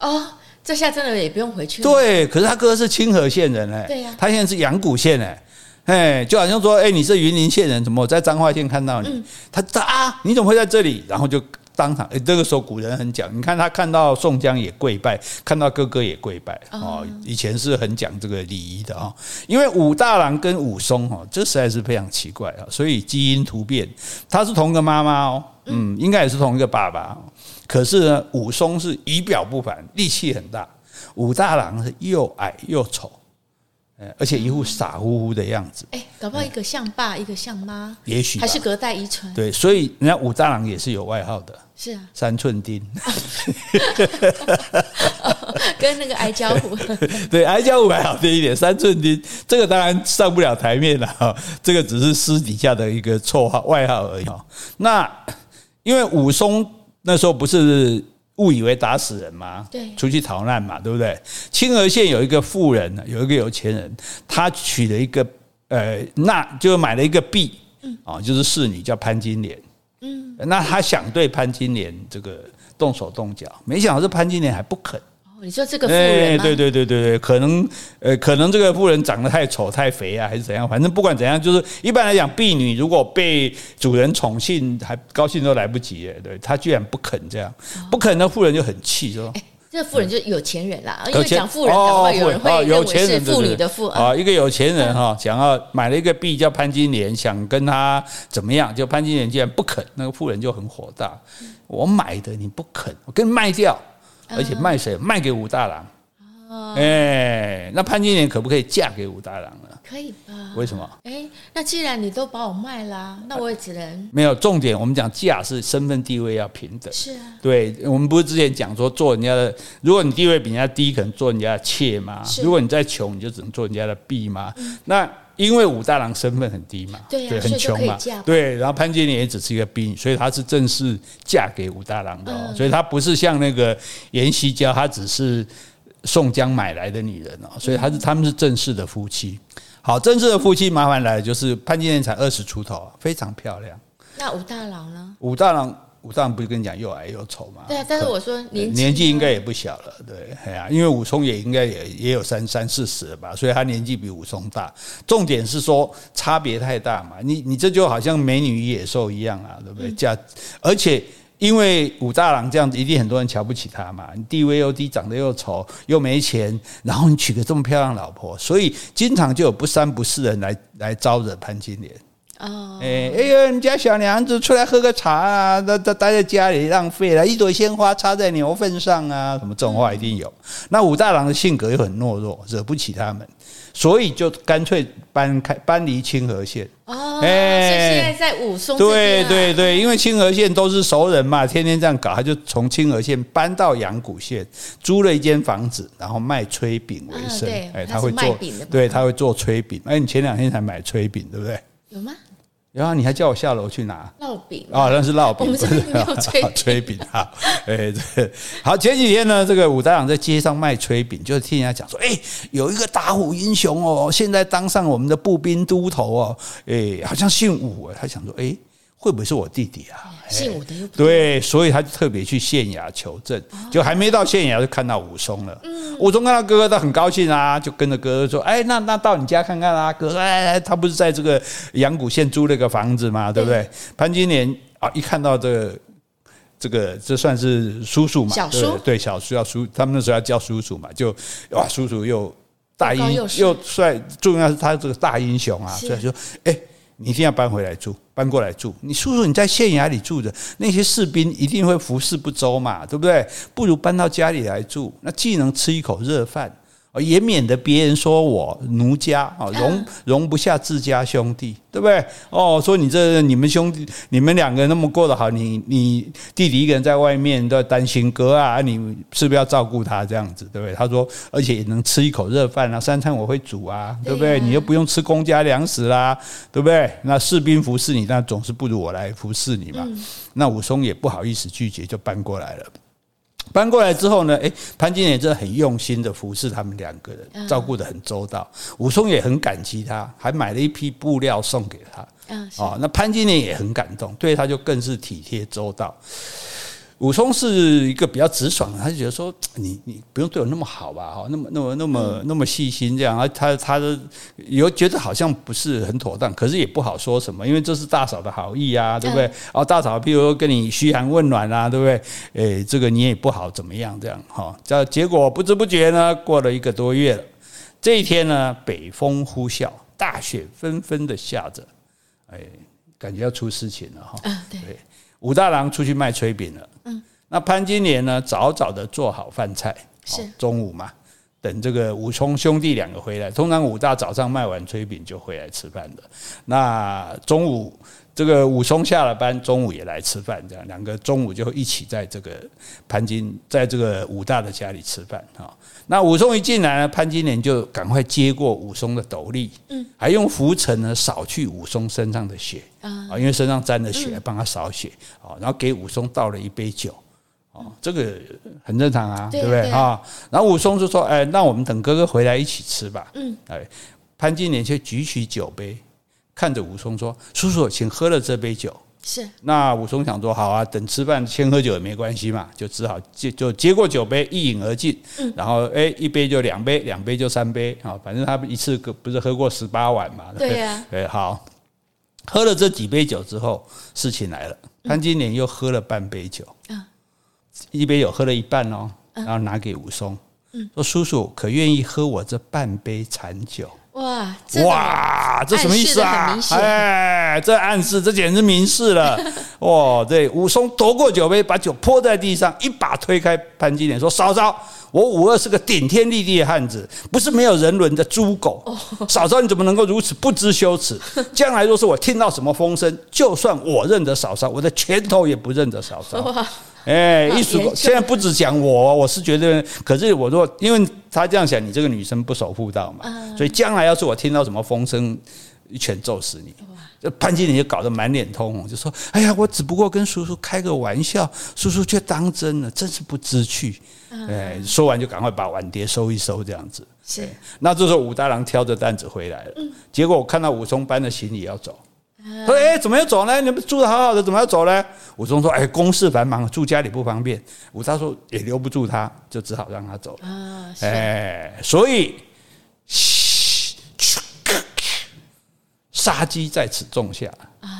哦。这下真的也不用回去了。对，可是他哥哥是清河县人哎，对呀，他现在是阳谷县哎，哎，就好像说，哎，你是云林县人，怎么我在彰化县看到你？他他啊，你怎么会在这里？然后就当场，哎，这个时候古人很讲，你看他看到宋江也跪拜，看到哥哥也跪拜哦，以前是很讲这个礼仪的啊，因为武大郎跟武松哦，这实在是非常奇怪啊，所以基因突变，他是同一个妈妈哦，嗯，应该也是同一个爸爸。可是呢，武松是仪表不凡，力气很大；武大郎是又矮又丑，而且一副傻乎乎的样子。哎，搞不好一个像爸，一个像妈，也许还是隔代遗传。对，所以人家武大郎也是有外号的。是啊，三寸丁，跟那个矮脚虎。对，矮脚虎还好听一点，三寸丁这个当然上不了台面了哈，这个只是私底下的一个绰号、外号而已。那因为武松。那时候不是误以为打死人吗？对，出去逃难嘛，对不对？清河县有一个富人，有一个有钱人，他娶了一个呃，那就买了一个婢，嗯，啊，就是侍女叫潘金莲，嗯，那他想对潘金莲这个动手动脚，没想到这潘金莲还不肯。你说这个妇人吗？对对对对对，可能呃，可能这个妇人长得太丑太肥啊，还是怎样？反正不管怎样，就是一般来讲，婢女如果被主人宠幸，还高兴都来不及。对，他居然不肯这样，不肯，那妇人就很气，说：“哎，这个妇人就是有钱人啦。”因为讲富人的话，有人会认为是妇女的富啊。一个有钱人哈，想要买了一个婢叫潘金莲，想跟他怎么样？就潘金莲竟然不肯，那个妇人就很火大。我买的你不肯，我跟你卖掉。而且卖谁？卖给武大郎。哦，哎，那潘金莲可不可以嫁给武大郎呢？可以吧？为什么？哎，那既然你都把我卖了，那我也只能没有重点。我们讲嫁是身份地位要平等。是啊，对，我们不是之前讲说做人家的，如果你地位比人家低，可能做人家的妾吗？如果你再穷，你就只能做人家的婢吗？那。因为武大郎身份很低嘛，对，很穷嘛，对，然后潘金莲也只是一个婢女，所以她是正式嫁给武大郎的，哦，所以她不是像那个颜希娇，她只是宋江买来的女人哦，所以她是他们是正式的夫妻。好，正式的夫妻麻烦来了，就是潘金莲才二十出头，非常漂亮。那武大郎呢？武大郎。武大郎不是跟你讲又矮又丑吗？对啊，但是我说年年纪应该也不小了，对，哎呀，因为武松也应该也也有三三四十了吧，所以他年纪比武松大。重点是说差别太大嘛，你你这就好像美女与野兽一样啊，对不对？嫁，而且因为武大郎这样子，一定很多人瞧不起他嘛，你地位又低，长得又丑，又没钱，然后你娶个这么漂亮老婆，所以经常就有不三不四的人来来招惹潘金莲。哦，哎哎呦，你家小娘子出来喝个茶啊？那那待在家里浪费了，一朵鲜花插在牛粪上啊？什么这种话一定有。那武大郎的性格又很懦弱，惹不起他们，所以就干脆搬开搬离清河县。哦，哎，所以现在在武松这边。对对对，因为清河县都是熟人嘛，天天这样搞，他就从清河县搬到阳谷县，租了一间房子，然后卖炊饼为生。哎，他会做，对，他会做炊饼。哎，你前两天才买炊饼，对不对？有吗？然后你还叫我下楼去拿烙饼啊？那是烙饼，我们这边没有炊炊饼哈。哎，对，好，前几天呢，这个武大郎在街上卖炊饼，就听人家讲说，哎，有一个打虎英雄哦，现在当上我们的步兵都头哦，哎，好像姓武，他想说，哎。会不会是我弟弟啊？姓武的又对，所以他就特别去县衙求证，就还没到县衙就看到武松了。武松看到哥哥他很高兴啊，就跟着哥哥说：“哎，那那到你家看看啊，哥，哎，他不是在这个阳谷县租了个房子吗？对不对？”潘金莲啊，一看到这个这个，这算是叔叔嘛？小叔对，小叔要叔，他们那时候要叫叔叔嘛，就哇，叔叔又大英又帅，重要是他这个大英雄啊，所以说，哎。你一定要搬回来住，搬过来住。你叔叔你在县衙里住着，那些士兵一定会服侍不周嘛，对不对？不如搬到家里来住，那既能吃一口热饭，也免得别人说我奴家啊，容 容不下自家兄弟，对不对？哦，说你这你们兄弟，你们两个那么过得好，你你弟弟一个人在外面都要担心哥啊，你是不是要照顾他这样子，对不对？他说，而且也能吃一口热饭啊，三餐我会煮啊，对不对？你又不用吃公家粮食啦，对不对？那士兵服侍你，那总是不如我来服侍你嘛。那武松也不好意思拒绝，就搬过来了。搬过来之后呢，诶，潘金莲真的很用心的服侍他们两个人，照顾的很周到。武松也很感激他，还买了一批布料送给他。哦，那潘金莲也很感动，对他就更是体贴周到。武松是一个比较直爽的，他就觉得说你你不用对我那么好吧，哈，那么那么那么那么细心这样，他他的有觉得好像不是很妥当，可是也不好说什么，因为这是大嫂的好意啊，对不对？哦，大嫂，譬如说跟你嘘寒问暖啊，对不对？诶，这个你也不好怎么样这样哈，这结果不知不觉呢，过了一个多月了，这一天呢，北风呼啸，大雪纷纷的下着，哎，感觉要出事情了哈。对。武大郎出去卖炊饼了，嗯，那潘金莲呢？早早的做好饭菜，是中午嘛，等这个武松兄弟两个回来。通常武大早上卖完炊饼就回来吃饭的。那中午这个武松下了班，中午也来吃饭，这样两个中午就一起在这个潘金，在这个武大的家里吃饭哈。那武松一进来呢，潘金莲就赶快接过武松的斗笠，嗯，还用拂尘呢扫去武松身上的血啊，因为身上沾了血，帮他扫血啊，然后给武松倒了一杯酒，啊，这个很正常啊，对不对啊？然后武松就说：“哎，那我们等哥哥回来一起吃吧。”嗯，哎，潘金莲却举起酒杯，看着武松说：“叔叔，请喝了这杯酒。”是，那武松想说好啊，等吃饭先喝酒也没关系嘛，就只好接就接过酒杯一饮而尽。嗯，然后哎，一杯就两杯，两杯就三杯啊，反正他一次不是喝过十八碗嘛。对呀，对，好，喝了这几杯酒之后，事情来了，潘金莲又喝了半杯酒，一杯酒喝了一半哦，然后拿给武松，说叔叔可愿意喝我这半杯残酒？哇哇，这什么意思啊？哎，这暗示，这简直明示了。哇，对，武松夺过酒杯，把酒泼在地上，一把推开潘金莲，说：“嫂嫂，我武二是个顶天立地的汉子，不是没有人伦的猪狗。嫂嫂，你怎么能够如此不知羞耻？将来若是我听到什么风声，就算我认得嫂嫂，我的拳头也不认得嫂嫂。”哎，一说现在不止讲我，我是觉得，可是我说，因为他这样想，你这个女生不守妇道嘛，所以将来要是我听到什么风声，一拳揍死你。这潘金莲就搞得满脸通红，就说：“哎呀，我只不过跟叔叔开个玩笑，叔叔却当真了，真是不知趣。”哎，说完就赶快把碗碟收一收，这样子。是。那这时候武大郎挑着担子回来了，结果我看到武松搬着行李要走。说：“哎，怎么要走呢？你们住的好好的，怎么要走呢？”武松说：“哎，公事繁忙，住家里不方便。”武大说：“也留不住他，就只好让他走了。”啊，哎，所以，杀机在此种下，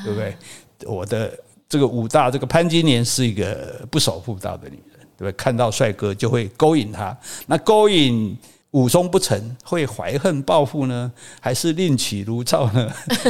对不对？我的这个武大，这个潘金莲是一个不守妇道的女人，对不对？看到帅哥就会勾引他，那勾引。武松不成，会怀恨报复呢，还是另起炉灶呢？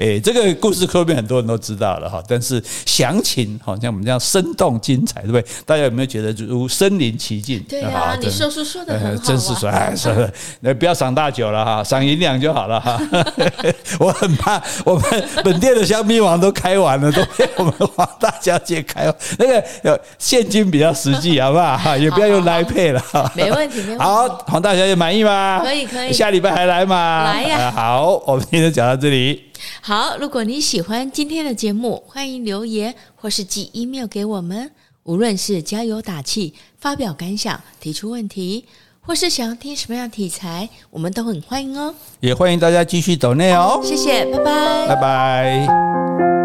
哎，这个故事后面很多人都知道了哈，但是详情好像我们这样生动精彩，对不对？大家有没有觉得如身临其境？对啊，你说书说的很好，真是说，哎，是是，那不要赏大酒了哈，赏银两就好了哈。我很怕我们本店的香槟王都开完了，都被 我们黄大小姐开完。那个有现金比较实际，好不好？哈，也不要用来配了哈。没问题。好，黄大小姐满意吗？可以，可以。下礼拜还来吗？来呀。好，我们今天就讲到这里。好，如果你喜欢今天的节目，欢迎留言或是寄 email 给我们。无论是加油打气、发表感想、提出问题，或是想要听什么样的题材，我们都很欢迎哦。也欢迎大家继续走内哦。谢谢，拜拜，拜拜。